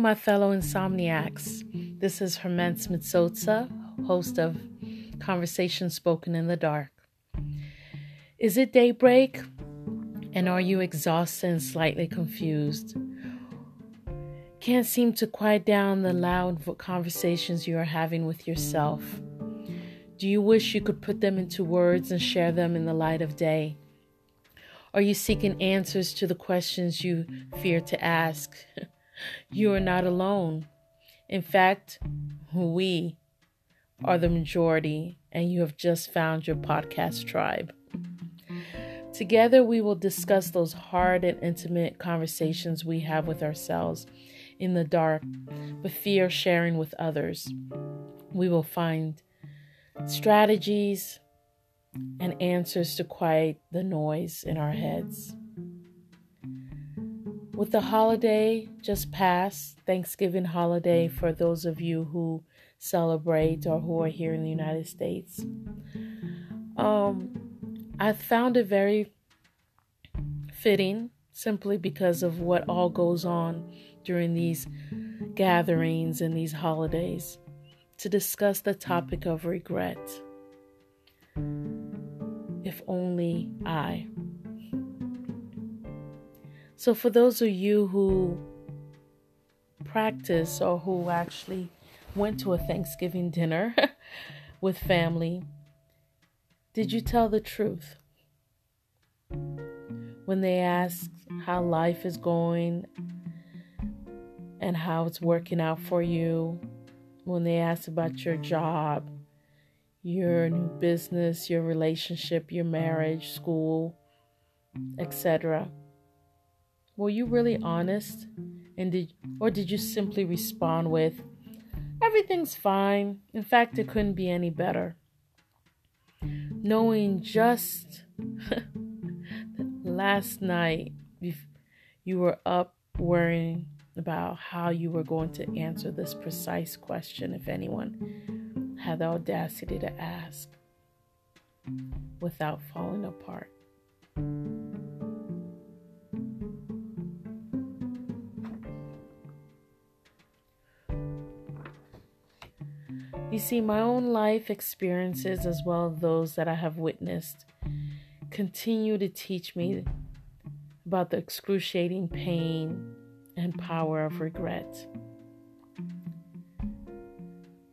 my fellow insomniacs. This is Hermance Mitsotsa, host of Conversation Spoken in the Dark. Is it daybreak? And are you exhausted and slightly confused? Can't seem to quiet down the loud conversations you are having with yourself. Do you wish you could put them into words and share them in the light of day? Are you seeking answers to the questions you fear to ask? you are not alone. In fact, we are the majority, and you have just found your podcast tribe. Together, we will discuss those hard and intimate conversations we have with ourselves in the dark, but fear sharing with others. We will find strategies and answers to quiet the noise in our heads. With the holiday just passed, Thanksgiving holiday for those of you who celebrate or who are here in the United States, um, I found it very fitting simply because of what all goes on during these gatherings and these holidays to discuss the topic of regret. If only I. So, for those of you who practice or who actually went to a Thanksgiving dinner with family, did you tell the truth? When they ask how life is going and how it's working out for you, when they ask about your job, your new business, your relationship, your marriage, school, etc. Were you really honest? And did or did you simply respond with everything's fine. In fact, it couldn't be any better knowing just last night you were up worrying about how you were going to answer this precise question if anyone had the audacity to ask without falling apart. See, my own life experiences, as well as those that I have witnessed, continue to teach me about the excruciating pain and power of regret.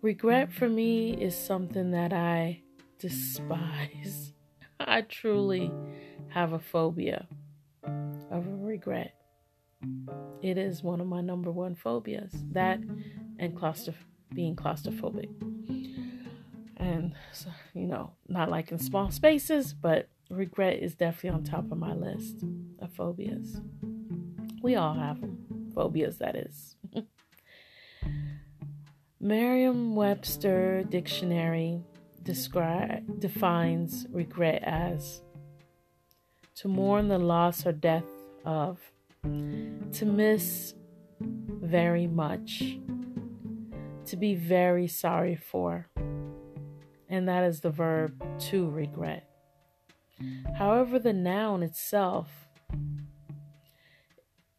Regret for me is something that I despise. I truly have a phobia of regret. It is one of my number one phobias. That and claustrophobic being claustrophobic. And, so, you know, not like in small spaces, but regret is definitely on top of my list of phobias. We all have. Phobias, that is. Merriam Webster Dictionary describe, defines regret as to mourn the loss or death of, to miss very much, to be very sorry for. And that is the verb to regret. However, the noun itself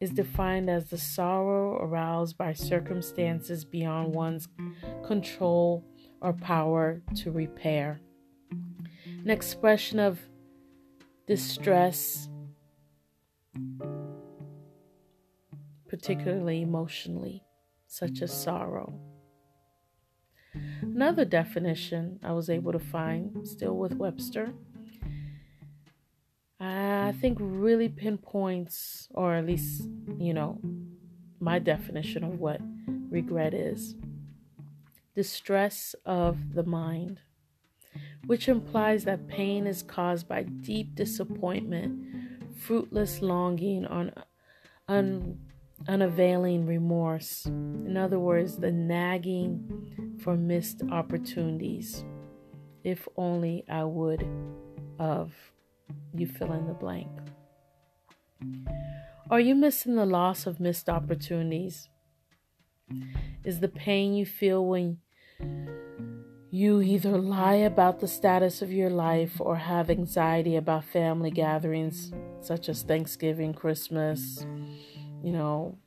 is defined as the sorrow aroused by circumstances beyond one's control or power to repair. An expression of distress, particularly emotionally, such as sorrow. Another definition I was able to find, still with Webster, I think really pinpoints, or at least, you know, my definition of what regret is distress of the mind, which implies that pain is caused by deep disappointment, fruitless longing, on un, unavailing remorse. In other words, the nagging for missed opportunities. If only I would of you fill in the blank. Are you missing the loss of missed opportunities? Is the pain you feel when you either lie about the status of your life or have anxiety about family gatherings such as Thanksgiving, Christmas, you know,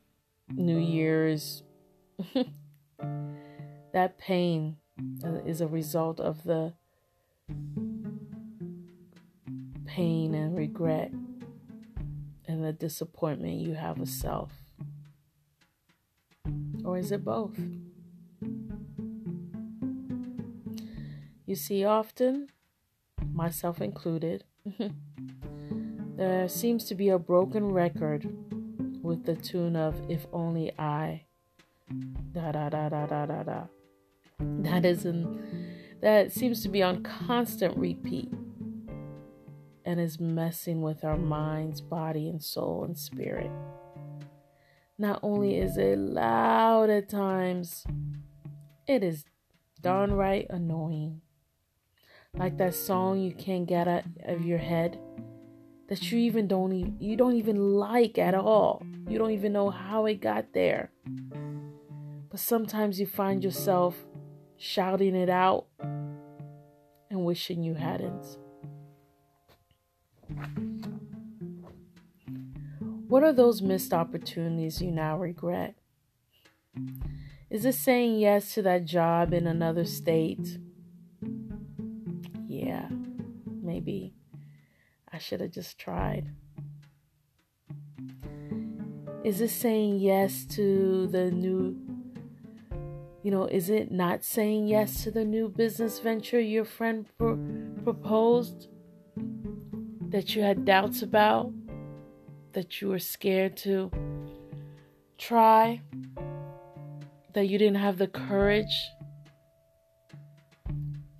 New Year's, that pain uh, is a result of the pain and regret and the disappointment you have of self? Or is it both? You see, often, myself included, there seems to be a broken record with the tune of If Only I. Da da da da da da da. That is in, that seems to be on constant repeat and is messing with our minds, body, and soul and spirit. Not only is it loud at times, it is downright annoying. Like that song you can't get out of your head that you even don't even, you don't even like at all. You don't even know how it got there. But sometimes you find yourself shouting it out and wishing you hadn't. What are those missed opportunities you now regret? Is it saying yes to that job in another state? Yeah, maybe. I should have just tried. Is it saying yes to the new, you know, is it not saying yes to the new business venture your friend pro- proposed that you had doubts about, that you were scared to try, that you didn't have the courage,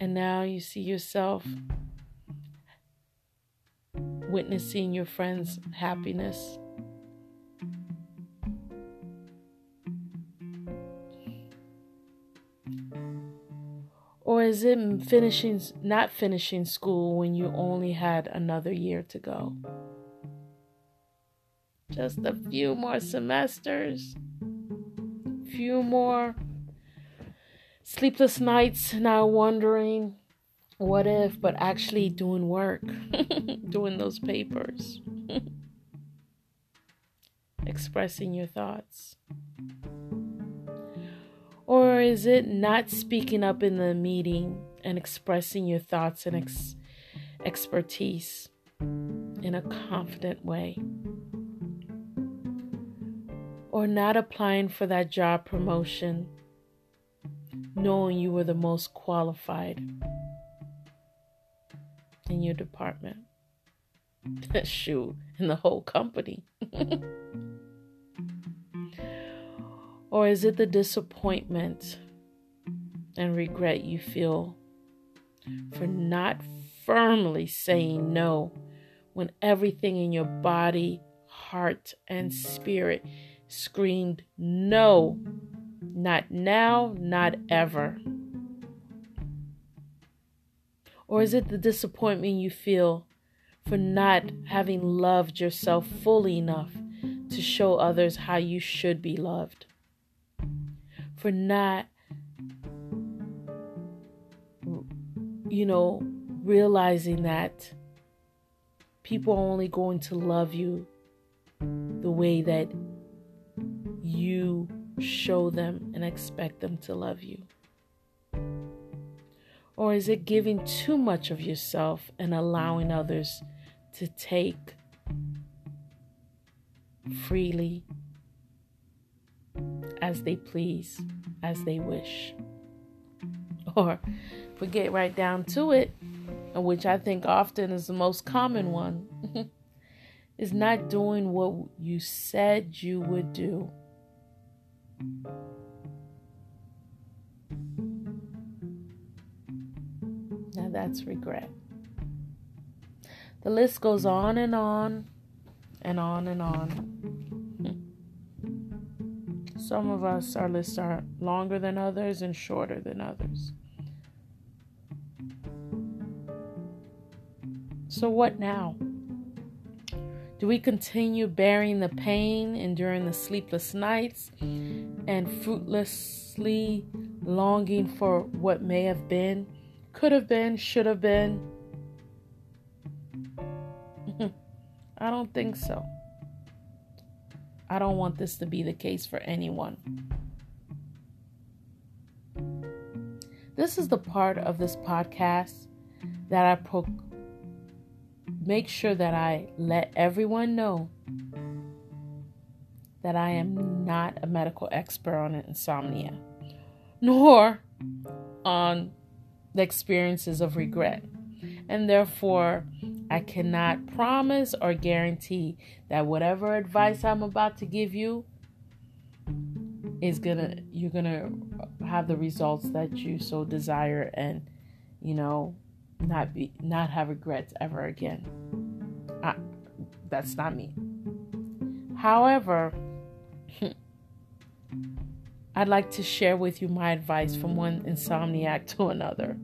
and now you see yourself witnessing your friend's happiness. Or is it finishing not finishing school when you only had another year to go? Just a few more semesters, few more sleepless nights now wondering what if, but actually doing work, doing those papers, expressing your thoughts? Or is it not speaking up in the meeting and expressing your thoughts and ex- expertise in a confident way? Or not applying for that job promotion knowing you were the most qualified? In your department. Shoot, in the whole company. or is it the disappointment and regret you feel for not firmly saying no when everything in your body, heart, and spirit screamed no? Not now, not ever. Or is it the disappointment you feel for not having loved yourself fully enough to show others how you should be loved? For not, you know, realizing that people are only going to love you the way that you show them and expect them to love you? Or is it giving too much of yourself and allowing others to take freely as they please, as they wish? Or if we get right down to it, which I think often is the most common one, is not doing what you said you would do. That's regret. The list goes on and on and on and on. Some of us, our lists are longer than others and shorter than others. So, what now? Do we continue bearing the pain, enduring the sleepless nights, and fruitlessly longing for what may have been? Could have been, should have been. I don't think so. I don't want this to be the case for anyone. This is the part of this podcast that I pro- make sure that I let everyone know that I am not a medical expert on insomnia, nor on the experiences of regret. And therefore, I cannot promise or guarantee that whatever advice I'm about to give you is gonna you're gonna have the results that you so desire and you know not be not have regrets ever again. I, that's not me. However, I'd like to share with you my advice from one insomniac to another.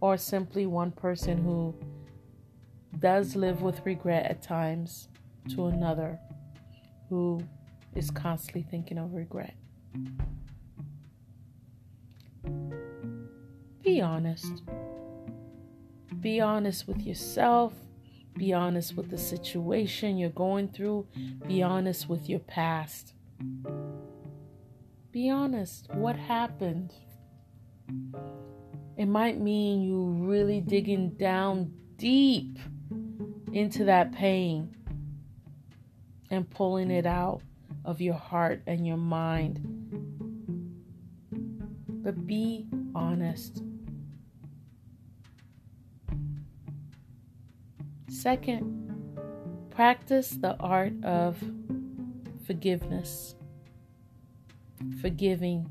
Or simply one person who does live with regret at times to another who is constantly thinking of regret. Be honest. Be honest with yourself be honest with the situation you're going through. Be honest with your past. Be honest. What happened? It might mean you really digging down deep into that pain and pulling it out of your heart and your mind. But be honest. Second, practice the art of forgiveness, forgiving.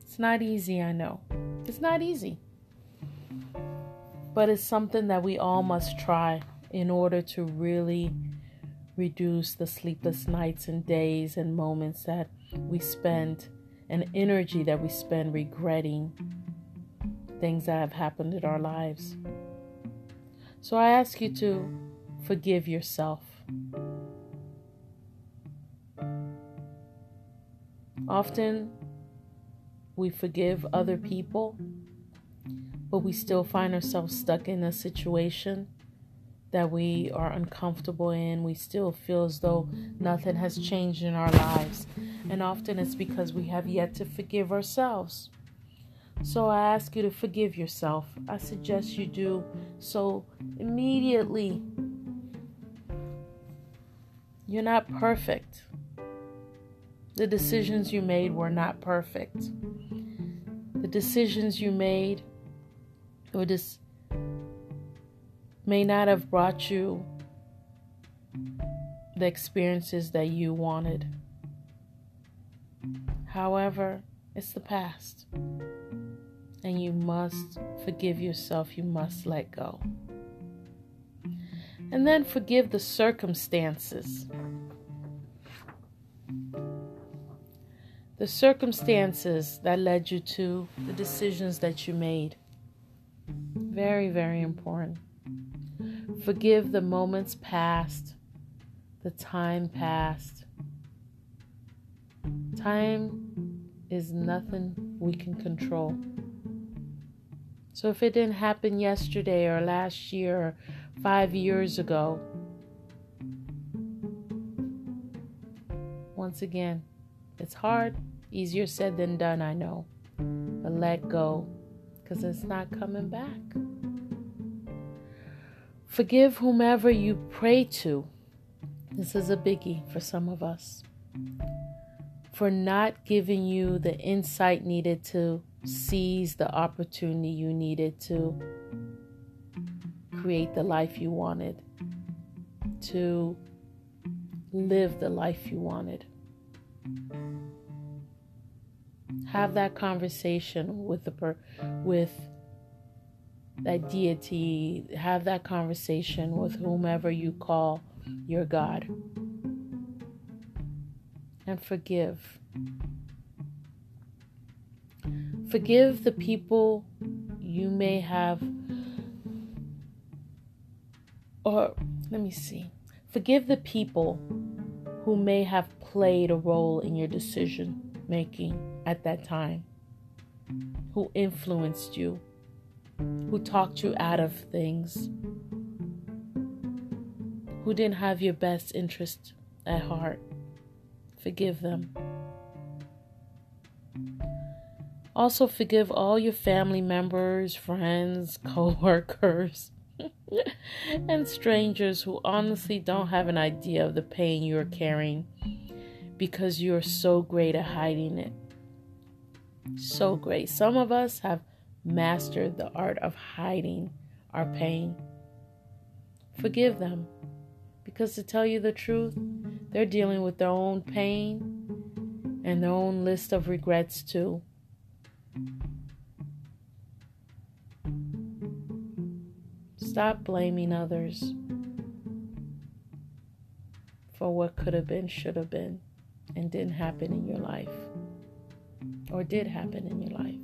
It's not easy, I know. It's not easy. But it's something that we all must try in order to really reduce the sleepless nights and days and moments that we spend and energy that we spend regretting things that have happened in our lives. So I ask you to forgive yourself. Often we forgive other people, but we still find ourselves stuck in a situation that we are uncomfortable in. We still feel as though nothing has changed in our lives. And often it's because we have yet to forgive ourselves. So I ask you to forgive yourself. I suggest you do so immediately. You're not perfect. The decisions you made were not perfect. The decisions you made were just may not have brought you the experiences that you wanted. However, it's the past. And you must forgive yourself, you must let go. And then forgive the circumstances. The circumstances that led you to the decisions that you made. Very, very important. Forgive the moments past, the time past. Time is nothing we can control. So if it didn't happen yesterday or last year or five years ago, once again, it's hard, easier said than done, I know. But let go because it's not coming back. Forgive whomever you pray to. This is a biggie for some of us. For not giving you the insight needed to seize the opportunity you needed to create the life you wanted, to live the life you wanted. Have that conversation with the per- with that deity, have that conversation with whomever you call your God. And forgive. Forgive the people you may have, or let me see. Forgive the people who may have played a role in your decision making at that time, who influenced you who talked you out of things, who didn't have your best interest at heart. Forgive them. Also, forgive all your family members, friends, co workers, and strangers who honestly don't have an idea of the pain you're carrying because you're so great at hiding it. So great. Some of us have mastered the art of hiding our pain. Forgive them because, to tell you the truth, they're dealing with their own pain and their own list of regrets, too. Stop blaming others for what could have been, should have been, and didn't happen in your life. Or did happen in your life.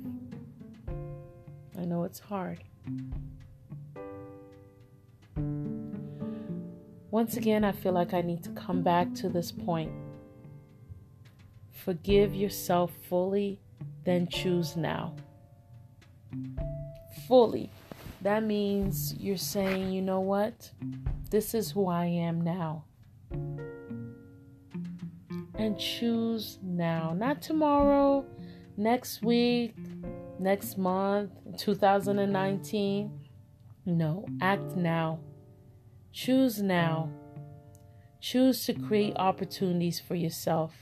I know it's hard. Once again, I feel like I need to come back to this point. Forgive yourself fully, then choose now. Fully. That means you're saying, you know what? This is who I am now. And choose now, not tomorrow, next week, next month, 2019. No, act now. Choose now. Choose to create opportunities for yourself.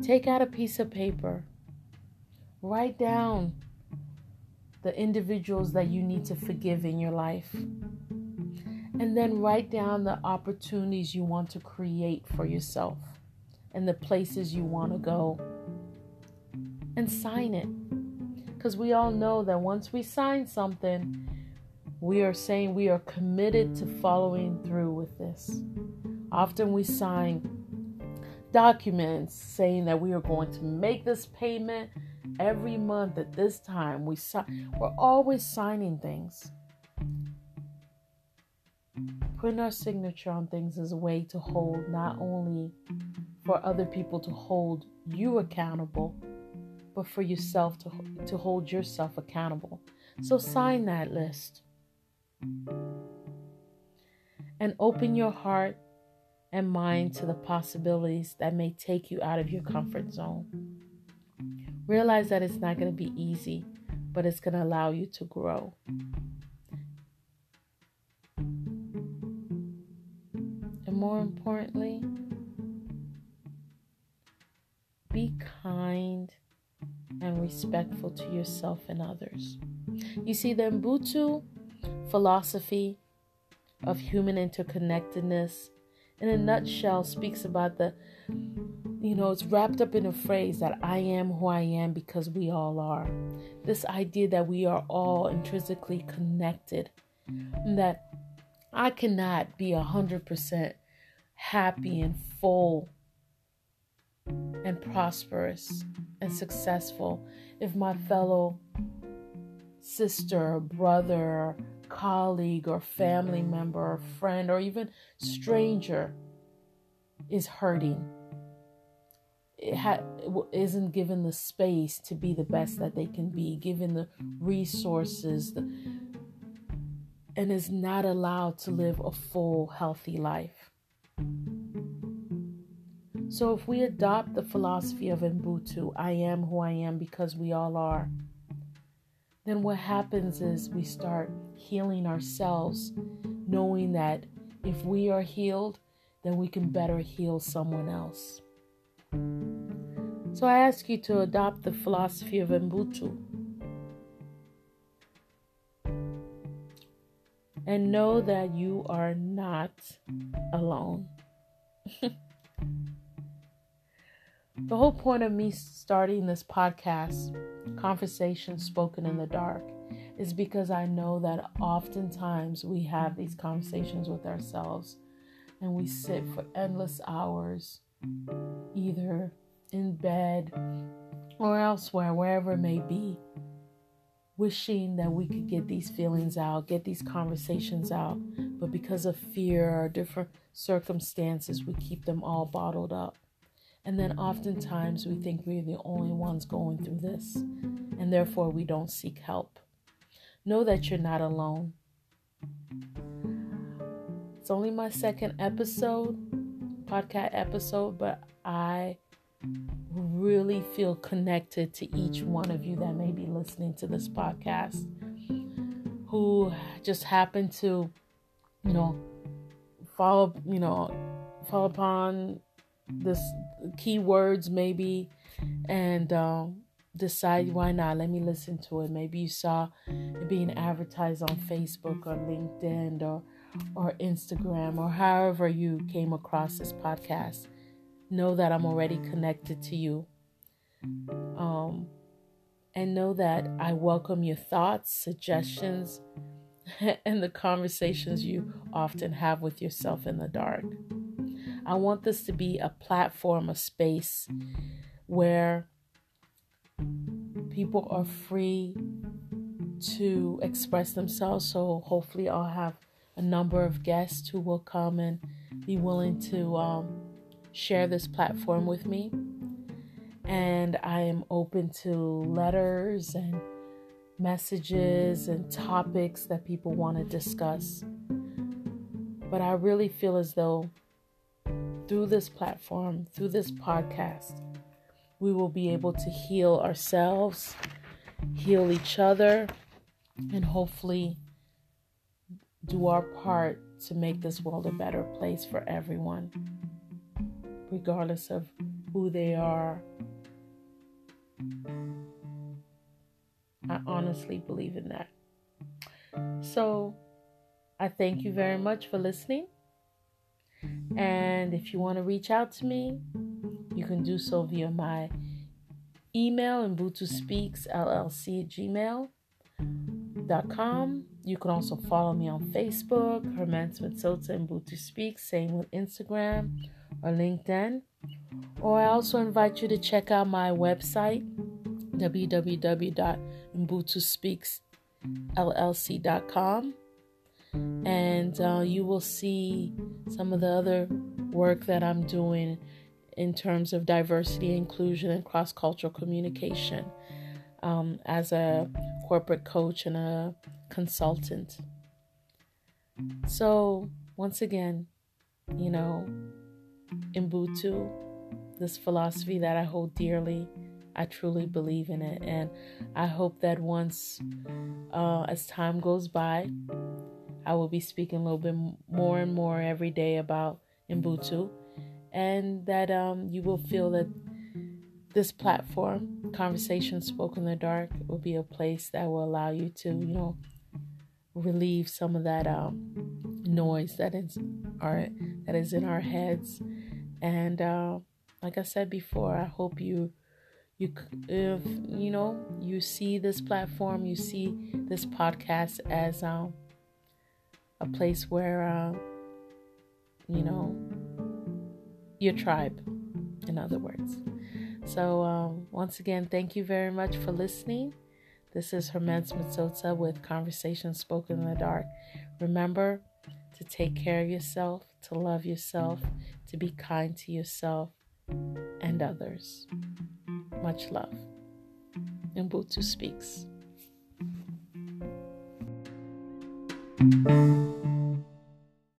Take out a piece of paper Write down the individuals that you need to forgive in your life. And then write down the opportunities you want to create for yourself and the places you want to go. And sign it. Because we all know that once we sign something, we are saying we are committed to following through with this. Often we sign documents saying that we are going to make this payment every month at this time. We we're always signing things. Putting our signature on things is a way to hold not only for other people to hold you accountable, but for yourself to, to hold yourself accountable. So sign that list. And open your heart and mind to the possibilities that may take you out of your comfort zone. Realize that it's not going to be easy, but it's going to allow you to grow. And more importantly, be kind and respectful to yourself and others. You see, the Ubuntu philosophy of human interconnectedness, in a nutshell, speaks about the you know, it's wrapped up in a phrase that I am who I am because we all are. This idea that we are all intrinsically connected, and that I cannot be a hundred percent happy and full and prosperous and successful if my fellow sister, brother, colleague, or family member, or friend, or even stranger is hurting ha- isn't given the space to be the best that they can be, given the resources, the, and is not allowed to live a full, healthy life. So, if we adopt the philosophy of Ubuntu, I am who I am because we all are, then what happens is we start healing ourselves, knowing that if we are healed, then we can better heal someone else. So I ask you to adopt the philosophy of Ubuntu. And know that you are not alone. the whole point of me starting this podcast, Conversation Spoken in the Dark, is because I know that oftentimes we have these conversations with ourselves and we sit for endless hours, either in bed or elsewhere, wherever it may be, wishing that we could get these feelings out, get these conversations out. But because of fear or different circumstances, we keep them all bottled up. And then oftentimes we think we're the only ones going through this, and therefore we don't seek help. Know that you're not alone. It's only my second episode, podcast episode, but I really feel connected to each one of you that may be listening to this podcast who just happen to, you know, follow, you know, fall upon this keywords maybe and um, decide why not. Let me listen to it. Maybe you saw it being advertised on facebook or linkedin or or instagram or however you came across this podcast. Know that i'm already connected to you. Um, and know that i welcome your thoughts suggestions and the conversations you often have with yourself in the dark I want this to be a platform, a space where people are free to express themselves. So hopefully, I'll have a number of guests who will come and be willing to um, share this platform with me. And I am open to letters and messages and topics that people want to discuss. But I really feel as though through this platform, through this podcast, we will be able to heal ourselves, heal each other, and hopefully do our part to make this world a better place for everyone, regardless of who they are. I honestly believe in that. So, I thank you very much for listening. And if you want to reach out to me, you can do so via my email, Speaks LLC at gmail.com. You can also follow me on Facebook, Herman Smith Sota Ubuntu Speaks, same with Instagram or LinkedIn. Or I also invite you to check out my website, www.mbutuspeaksllc.com and uh, you will see some of the other work that I'm doing in terms of diversity, inclusion, and cross cultural communication um, as a corporate coach and a consultant. So, once again, you know, Ubuntu, this philosophy that I hold dearly, I truly believe in it. And I hope that once, uh, as time goes by, I will be speaking a little bit more and more every day about Ubuntu, and that um, you will feel that this platform, Conversations Spoken in the Dark, will be a place that will allow you to, you know, relieve some of that um, noise that is our that is in our heads. And uh, like I said before, I hope you you if you know you see this platform, you see this podcast as um, a place where, uh, you know, your tribe, in other words. So, um, once again, thank you very much for listening. This is Hermance Mitsotsa with Conversations Spoken in the Dark. Remember to take care of yourself, to love yourself, to be kind to yourself and others. Much love. Ubuntu speaks. Thank you.